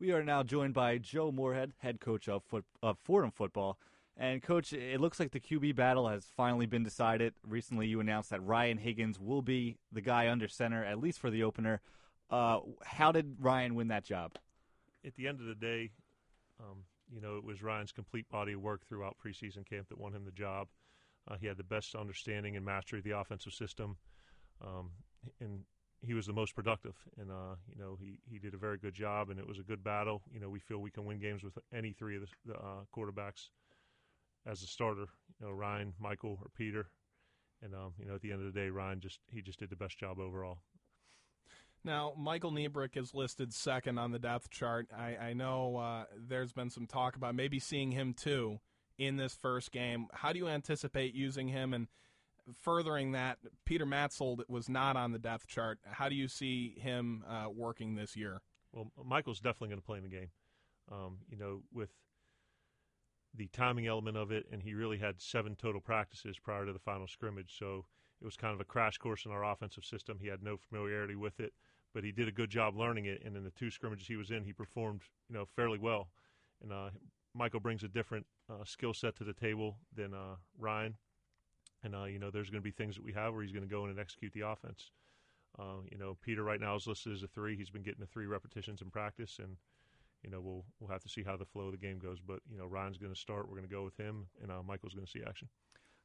We are now joined by Joe Moorhead, head coach of, foot, of Fordham football. And coach, it looks like the QB battle has finally been decided. Recently, you announced that Ryan Higgins will be the guy under center, at least for the opener. Uh, how did Ryan win that job? At the end of the day, um, you know, it was Ryan's complete body of work throughout preseason camp that won him the job. Uh, he had the best understanding and mastery of the offensive system, um, and he was the most productive. And uh, you know, he he did a very good job, and it was a good battle. You know, we feel we can win games with any three of the, uh, quarterbacks as a starter. You know, Ryan, Michael, or Peter. And um, you know, at the end of the day, Ryan just he just did the best job overall. Now, Michael Nebrich is listed second on the depth chart. I, I know uh, there's been some talk about maybe seeing him too in this first game. How do you anticipate using him? And furthering that, Peter Matzold was not on the depth chart. How do you see him uh, working this year? Well, Michael's definitely going to play in the game. Um, you know, with the timing element of it, and he really had seven total practices prior to the final scrimmage. So it was kind of a crash course in our offensive system. He had no familiarity with it but he did a good job learning it. And in the two scrimmages he was in, he performed you know fairly well. And uh, Michael brings a different uh, skill set to the table than uh, Ryan. And uh, you know there's going to be things that we have where he's going to go in and execute the offense. Uh, you know Peter right now is listed as a three. He's been getting the three repetitions in practice, and you know we'll we'll have to see how the flow of the game goes. But you know Ryan's going to start. We're going to go with him, and uh, Michael's going to see action.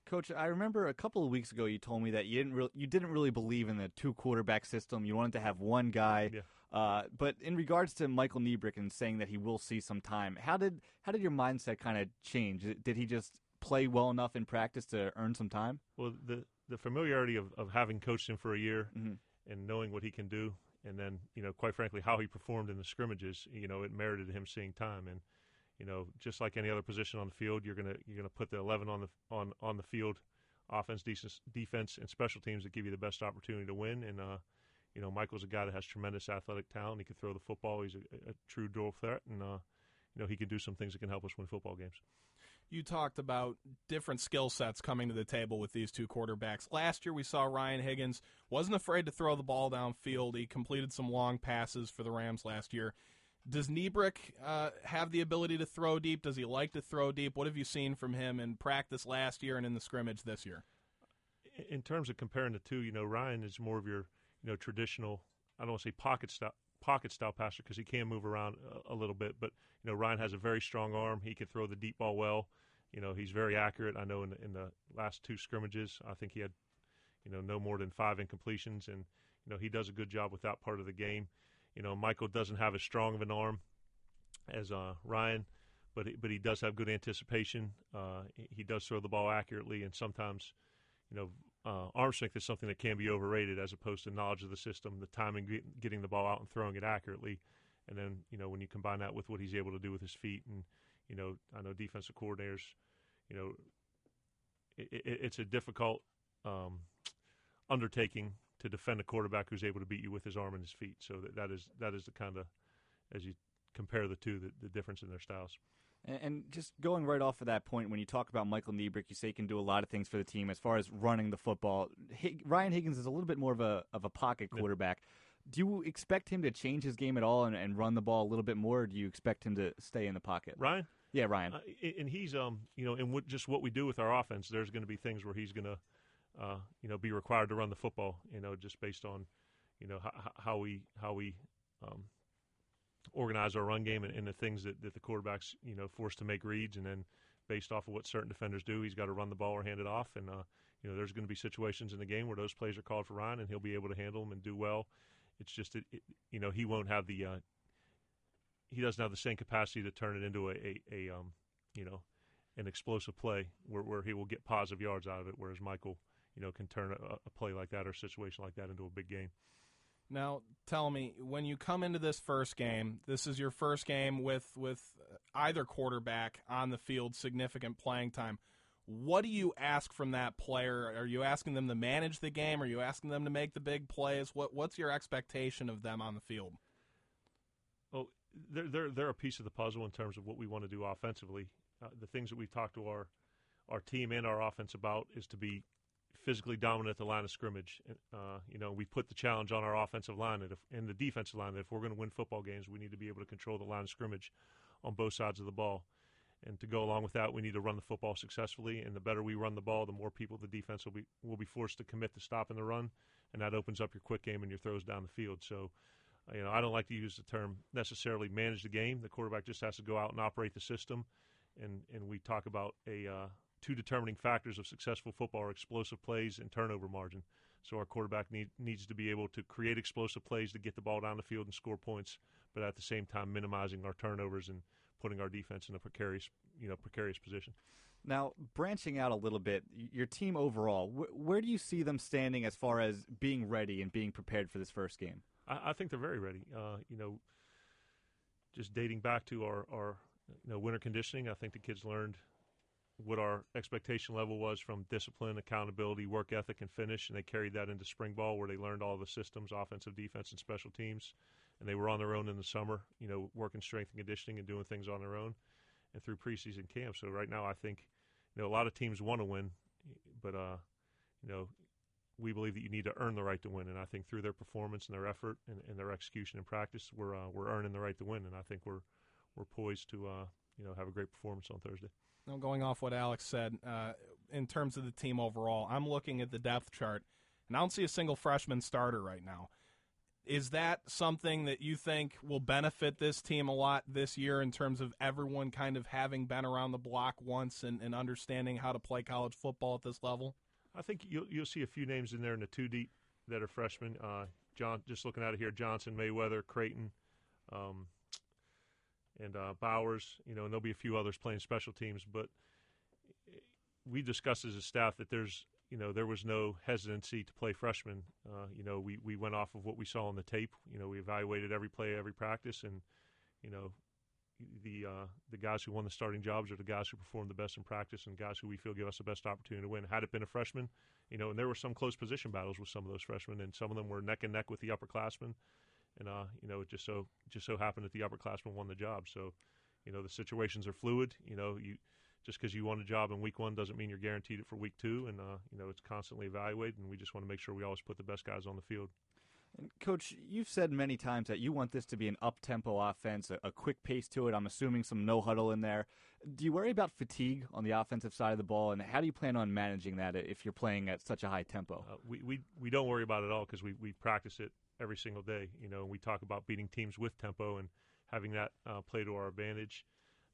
Coach, I remember a couple of weeks ago you told me that you didn't really you didn't really believe in the two quarterback system. You wanted to have one guy. Yeah. Uh, but in regards to Michael Nebrich and saying that he will see some time, how did how did your mindset kind of change? Did he just play well enough in practice to earn some time? Well, the the familiarity of, of having coached him for a year mm-hmm. and knowing what he can do, and then you know, quite frankly, how he performed in the scrimmages, you know, it merited him seeing time. And you know, just like any other position on the field, you're gonna you're gonna put the eleven on the on on the field offense, defense, and special teams that give you the best opportunity to win. And uh, you know, Michael's a guy that has tremendous athletic talent. He can throw the football. He's a, a true dual threat, and uh, you know, he can do some things that can help us win football games. You talked about different skill sets coming to the table with these two quarterbacks. Last year, we saw Ryan Higgins wasn't afraid to throw the ball downfield. He completed some long passes for the Rams last year. Does Nebrich uh, have the ability to throw deep? Does he like to throw deep? What have you seen from him in practice last year and in the scrimmage this year? In terms of comparing the two, you know, Ryan is more of your, you know, traditional. I don't want to say pocket style pocket style passer because he can move around a, a, little bit. But you know, Ryan has a very strong arm. He can throw the deep ball well. You know, he's very accurate. I know in the, in the last two scrimmages, I think he had, you know, no more than five incompletions, and you know he does a good job with that part of the game. You know, Michael doesn't have as strong of an arm as uh, Ryan, but he, but he does have good anticipation. Uh, he does throw the ball accurately, and sometimes, you know, uh, arm strength is something that can be overrated as opposed to knowledge of the system, the timing, getting the ball out and throwing it accurately, and then you know when you combine that with what he's able to do with his feet, and you know, I know defensive coordinators, you know, it, it, it's a difficult um, undertaking to defend a quarterback who's able to beat you with his arm and his feet. So that, that is that is the kind of as you compare the two, the, the difference in their styles. And, and just going right off of that point, when you talk about Michael Nebrich, you say he can do a lot of things for the team as far as running the football. Ryan Higgins is a little bit more of a of a pocket quarterback. Do you expect him to change his game at all and, and run the ball a little bit more, or do you expect him to stay in the pocket? Ryan, yeah, Ryan, uh, and he's um, you know, in what, just what we do with our offense, there's going to be things where he's going to uh, you know, be required to run the football. You know, just based on, you know, how, how we how we um, organize our run game and, and, the things that, that the quarterbacks you know forced to make reads, and then based off of what certain defenders do, he's got to run the ball or hand it off. And uh, you know, there's going to be situations in the game where those plays are called for Ryan, and he'll be able to handle them and do well. It's just that it, you know he won't have the uh, he doesn't have the same capacity to turn it into a, a, a um, you know an explosive play where, where he will get positive yards out of it, whereas Michael you know, can turn a, a play like that or a situation like that into a big game. Now, tell me, when you come into this first game, this is your first game with with either quarterback on the field, significant playing time. What do you ask from that player? Are you asking them to manage the game? Are you asking them to make the big plays? What what's your expectation of them on the field? Well, they're they're they're a piece of the puzzle in terms of what we want to do offensively. Uh, the things that we've talked to our our team and our offense about is to be physically dominant at the line of scrimmage. Uh, you know, we put the challenge on our offensive line and, if, and the defensive line that if we're going to win football games, we need to be able to control the line of scrimmage on both sides of the ball. And to go along with that, we need to run the football successfully. And the better we run the ball, the more people the defense will be will be forced to commit to stopping the run, and that opens up your quick game and your throws down the field. So, uh, you know, I don't like to use the term necessarily manage the game. The quarterback just has to go out and operate the system, and and we talk about a uh, two determining factors of successful football are explosive plays and turnover margin. So our quarterback need, needs to be able to create explosive plays to get the ball down the field and score points, but at the same time minimizing our turnovers and putting our defense in a precarious, you know, precarious position. Now, branching out a little bit, your team overall, wh- where do you see them standing as far as being ready and being prepared for this first game? I, I think they're very ready. Uh, you know, just dating back to our, our you know winter conditioning, I think the kids learned what our expectation level was from discipline, accountability, work ethic, and finish, and they carried that into spring ball where they learned all the systems, offensive, defense, and special teams and they were on their own in the summer, you know, working strength and conditioning and doing things on their own, and through preseason camp. So right now, I think, you know, a lot of teams want to win, but uh, you know, we believe that you need to earn the right to win, and I think through their performance and their effort and, and their execution and practice, we're uh, we're earning the right to win, and I think we're we're poised to uh, you know have a great performance on Thursday. Going off what Alex said, uh, in terms of the team overall, I'm looking at the depth chart, and I don't see a single freshman starter right now. Is that something that you think will benefit this team a lot this year in terms of everyone kind of having been around the block once and, and understanding how to play college football at this level? I think you'll, you'll see a few names in there in the two deep that are freshmen. Uh, John, just looking out of here, Johnson, Mayweather, Creighton, um, and uh, Bowers. You know, and there'll be a few others playing special teams. But we discussed as a staff that there's you know, there was no hesitancy to play freshmen. Uh, you know, we, we went off of what we saw on the tape. You know, we evaluated every play, every practice, and you know, the uh, the guys who won the starting jobs are the guys who performed the best in practice and guys who we feel give us the best opportunity to win. Had it been a freshman, you know, and there were some close position battles with some of those freshmen, and some of them were neck and neck with the upperclassmen, and uh, you know, it just so just so happened that the upperclassmen won the job. So, you know, the situations are fluid. You know, you just because you won a job in week one doesn't mean you're guaranteed it for week two. And uh, you know it's constantly evaluated, and we just want to make sure we always put the best guys on the field. And Coach, you've said many times that you want this to be an up-tempo offense, a, a quick pace to it. I'm assuming some no huddle in there. Do you worry about fatigue on the offensive side of the ball, and how do you plan on managing that if you're playing at such a high tempo? Uh, we, we we don't worry about it at all because we we practice it every single day. You know, we talk about beating teams with tempo and having that uh, play to our advantage.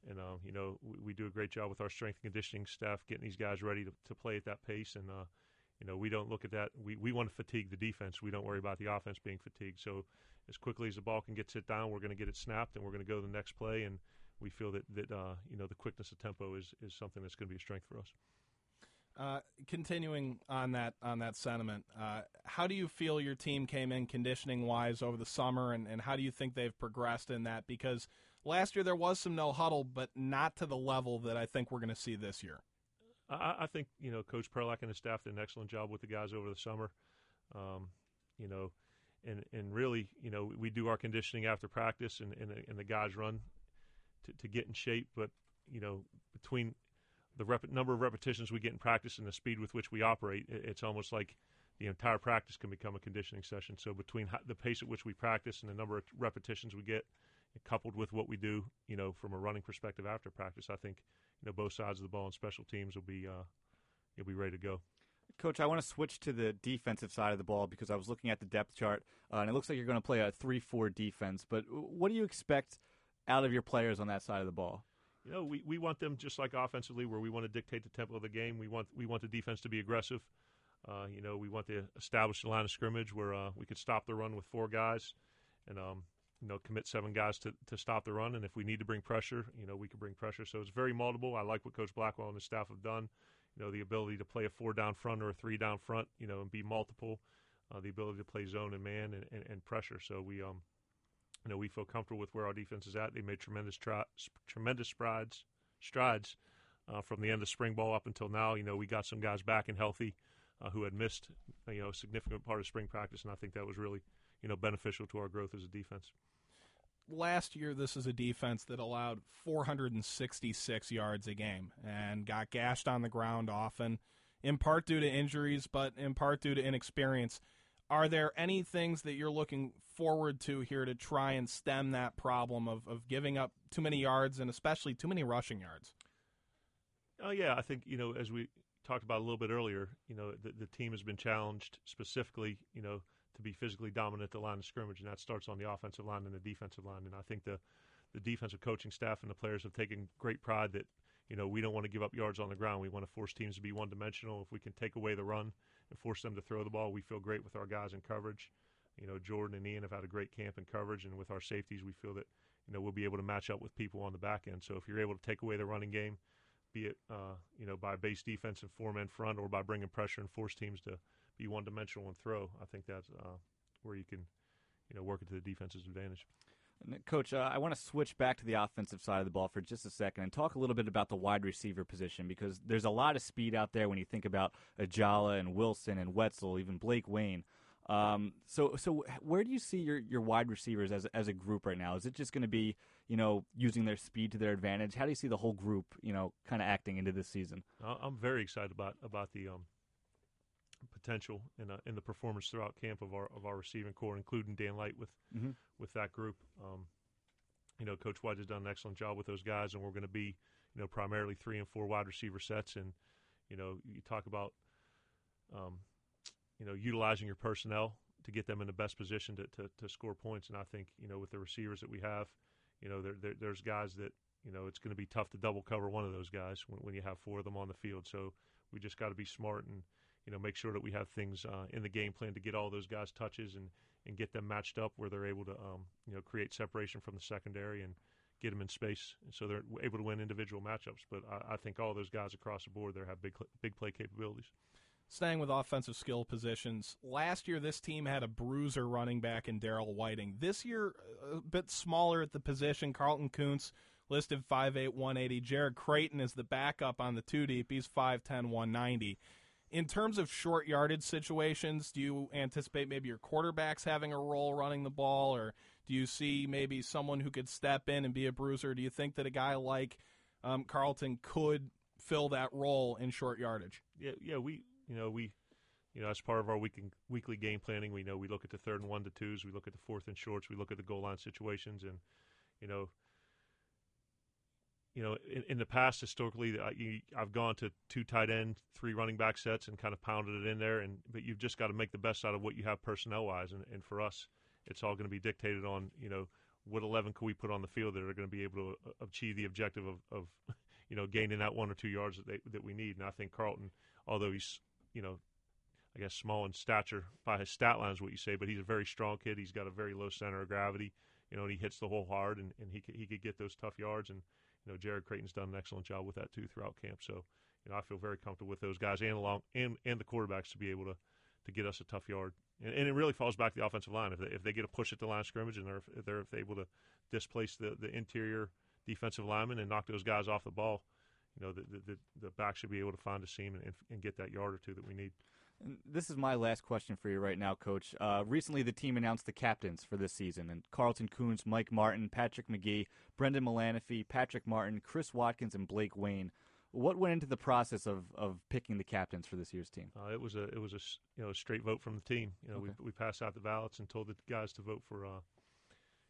And uh, you know, we, we, do a great job with our strength and conditioning staff getting these guys ready to, to play at that pace. And uh, you know, we don't look at that. We we want to fatigue the defense. We don't worry about the offense being fatigued. So as quickly as the ball can get sit down, we're going to get it snapped, and we're going to go to the next play. And we feel that that uh, you know the quickness of tempo is is something that's going to be a strength for us. Uh, continuing on that on that sentiment, uh, how do you feel your team came in conditioning wise over the summer, and, and how do you think they've progressed in that? Because last year there was some no huddle, but not to the level that I think we're going to see this year. I, I, think you know Coach Perlak and his staff did an excellent job with the guys over the summer. Um, you know, and and really, you know, we do our conditioning after practice, and and, and the guys run to, to get in shape. But you know, between the rep- number of repetitions we get in practice and the speed with which we operate, it's almost like the entire practice can become a conditioning session. So between the pace at which we practice and the number of repetitions we get, coupled with what we do, you know, from a running perspective after practice, I think you know both sides of the ball and special teams will be uh, you'll be ready to go. Coach, I want to switch to the defensive side of the ball because I was looking at the depth chart, uh, and it looks like you're going to play a three-four defense. But what do you expect out of your players on that side of the ball? You know, we, we want them just like offensively, where we want to dictate the tempo of the game. We want we want the defense to be aggressive. Uh, you know, we want to establish the line of scrimmage where uh, we could stop the run with four guys, and um, you know, commit seven guys to, to stop the run. And if we need to bring pressure, you know, we can bring pressure. So it's very multiple. I like what Coach Blackwell and his staff have done. You know, the ability to play a four down front or a three down front, you know, and be multiple. Uh, the ability to play zone and man and, and, and pressure. So we um, you know, we feel comfortable with where our defense is at. They made tremendous tri- tremendous strides strides uh, from the end of spring ball up until now. You know, we got some guys back and healthy uh, who had missed you know a significant part of spring practice, and I think that was really you know beneficial to our growth as a defense. Last year, this is a defense that allowed 466 yards a game and got gashed on the ground often in part due to injuries, but in part due to inexperience. Are there any things that you're looking forward to here to try and stem that problem of, of giving up too many yards and especially too many rushing yards? Oh yeah, I think you know as we talked about a little bit earlier, you know the, the team has been challenged specifically, you know, to be physically dominant at the line of scrimmage, and that starts on the offensive line and the defensive line. And I think the the defensive coaching staff and the players have taken great pride that you know we don't want to give up yards on the ground. We want to force teams to be one dimensional. If we can take away the run and force them to throw the ball, we feel great with our guys in coverage. You know, Jordan and Ian have had a great camp in coverage, and with our safeties, we feel that you know we'll be able to match up with people on the back end. So if you're able to take away the running game, be it uh, you know by base defense and four man front, or by bringing pressure and force teams to be one dimensional and throw, I think that's uh, where you can you know work it to the defense's advantage. Coach, uh, I want to switch back to the offensive side of the ball for just a second and talk a little bit about the wide receiver position because there's a lot of speed out there when you think about Ajala and Wilson and Wetzel, even Blake Wayne. Um, so, so where do you see your, your wide receivers as as a group right now? Is it just going to be you know using their speed to their advantage? How do you see the whole group you know kind of acting into this season? I'm very excited about about the um, potential in uh, in the performance throughout camp of our of our receiving corps, including Dan Light with mm-hmm. with that group. Um, you know, Coach White has done an excellent job with those guys, and we're going to be you know primarily three and four wide receiver sets, and you know you talk about um, you know, utilizing your personnel to get them in the best position to, to, to score points. And I think, you know, with the receivers that we have, you know, there, there, there's guys that, you know, it's going to be tough to double cover one of those guys when, when you have four of them on the field. So we just got to be smart and, you know, make sure that we have things uh, in the game plan to get all those guys touches and, and get them matched up where they're able to, um, you know, create separation from the secondary and get them in space. So they're able to win individual matchups. But I, I think all those guys across the board there have big, big play capabilities. Staying with offensive skill positions, last year this team had a bruiser running back in Daryl Whiting. This year, a bit smaller at the position. Carlton Koonce listed 5'8", 180. Jared Creighton is the backup on the two deep. He's 5'10", 190. In terms of short yardage situations, do you anticipate maybe your quarterbacks having a role running the ball, or do you see maybe someone who could step in and be a bruiser? Do you think that a guy like um, Carlton could fill that role in short yardage? Yeah, yeah, we you know, we, you know, as part of our week weekly game planning, we know we look at the third and one to twos, we look at the fourth and shorts, we look at the goal line situations, and you know, you know, in, in the past, historically, I, you, I've gone to two tight end, three running back sets, and kind of pounded it in there. And but you've just got to make the best out of what you have personnel wise. And, and for us, it's all going to be dictated on you know what eleven can we put on the field that are going to be able to uh, achieve the objective of, of you know gaining that one or two yards that they, that we need. And I think Carlton, although he's you know, I guess small in stature by his stat line is what you say, but he's a very strong kid. He's got a very low center of gravity, you know, and he hits the hole hard, and, and he could, he could get those tough yards. And you know, Jared Creighton's done an excellent job with that too throughout camp. So you know, I feel very comfortable with those guys and along and and the quarterbacks to be able to to get us a tough yard. And, and it really falls back to the offensive line if they, if they get a push at the line of scrimmage and they're if they're if they're able to displace the the interior defensive lineman and knock those guys off the ball you know, the, the, the back should be able to find a seam and, and get that yard or two that we need. This is my last question for you right now, Coach. Uh, recently, the team announced the captains for this season, and Carlton Koonce, Mike Martin, Patrick McGee, Brendan Mullanaphy, Patrick Martin, Chris Watkins, and Blake Wayne. What went into the process of, of picking the captains for this year's team? Uh, it was a it was a you know straight vote from the team. You know, okay. we we passed out the ballots and told the guys to vote for uh,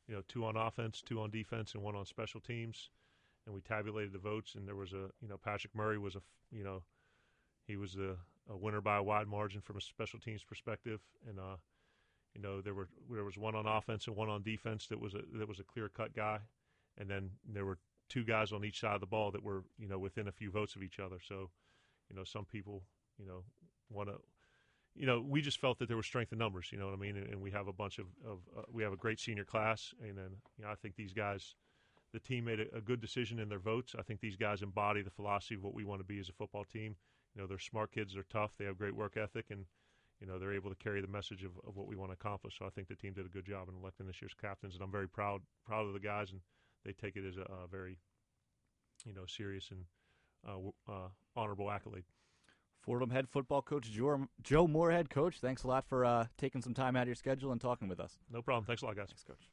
you know two on offense, two on defense, and one on special teams and we tabulated the votes, and there was a you know Patrick Murray was a you know he was a, a winner by a wide margin from a special teams perspective, and uh, you know there were there was one on offense and one on defense that was a that was a clear cut guy, and then there were two guys on each side of the ball that were you know within a few votes of each other. So, you know, some people you know want to. You know, we just felt that there was strength in numbers. You know what I mean, and, and we have a bunch of, of uh, we have a great senior class, and then you know I think these guys, the team made a, a, good decision in their votes. I think these guys embody the philosophy of what we want to be as a football team. You know, they're smart kids, they're tough, they have great work ethic, and you know they're able to carry the message of, of what we want to accomplish. So I think the team did a good job in electing this year's captains, and I'm very proud proud of the guys, and they take it as a, a very you know serious and uh, uh, honorable accolade. Fordham head football coach Joe, Joe Moorhead, coach. Thanks a lot for uh, taking some time out of your schedule and talking with us. No problem. Thanks a lot, guys. Thanks, coach.